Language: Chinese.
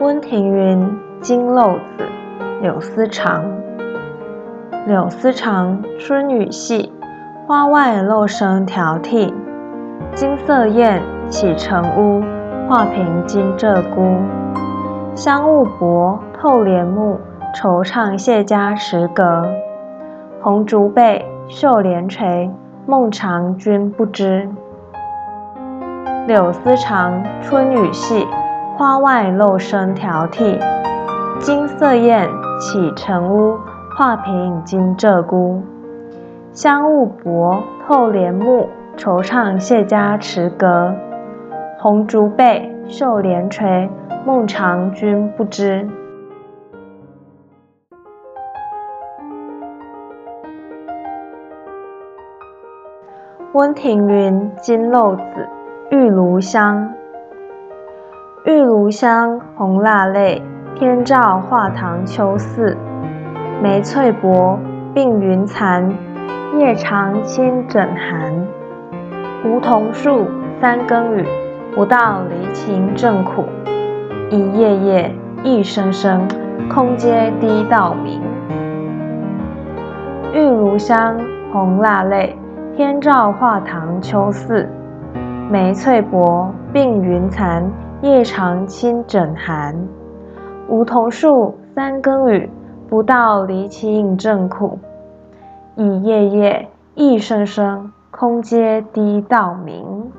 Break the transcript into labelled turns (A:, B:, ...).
A: 温庭筠金漏子·柳丝长。柳丝长，春雨细，花外漏声迢迢。金色燕，启程乌，画屏金鹧鸪。香雾薄，透帘幕，惆怅谢家池阁。红烛背，绣帘垂，梦长君不知。柳丝长，春雨细，花外漏声迢迢。金色燕，启程乌，画屏金鹧鸪。香雾薄，透帘幕，惆怅谢家池阁。红烛背，绣帘垂，梦长君不知。温庭筠金漏子·玉炉香。玉炉香，红蜡泪，天照画堂秋色。梅翠薄，鬓云残，夜长侵枕寒。梧桐树，三更雨，不到离情正苦。一叶叶，一声声，空阶滴到明。玉炉香，红蜡泪。天照画堂秋色，梅翠薄，鬓云残，夜长侵枕寒。梧桐树，三更雨，不到离情正苦。一夜夜，一声声，空阶滴到明。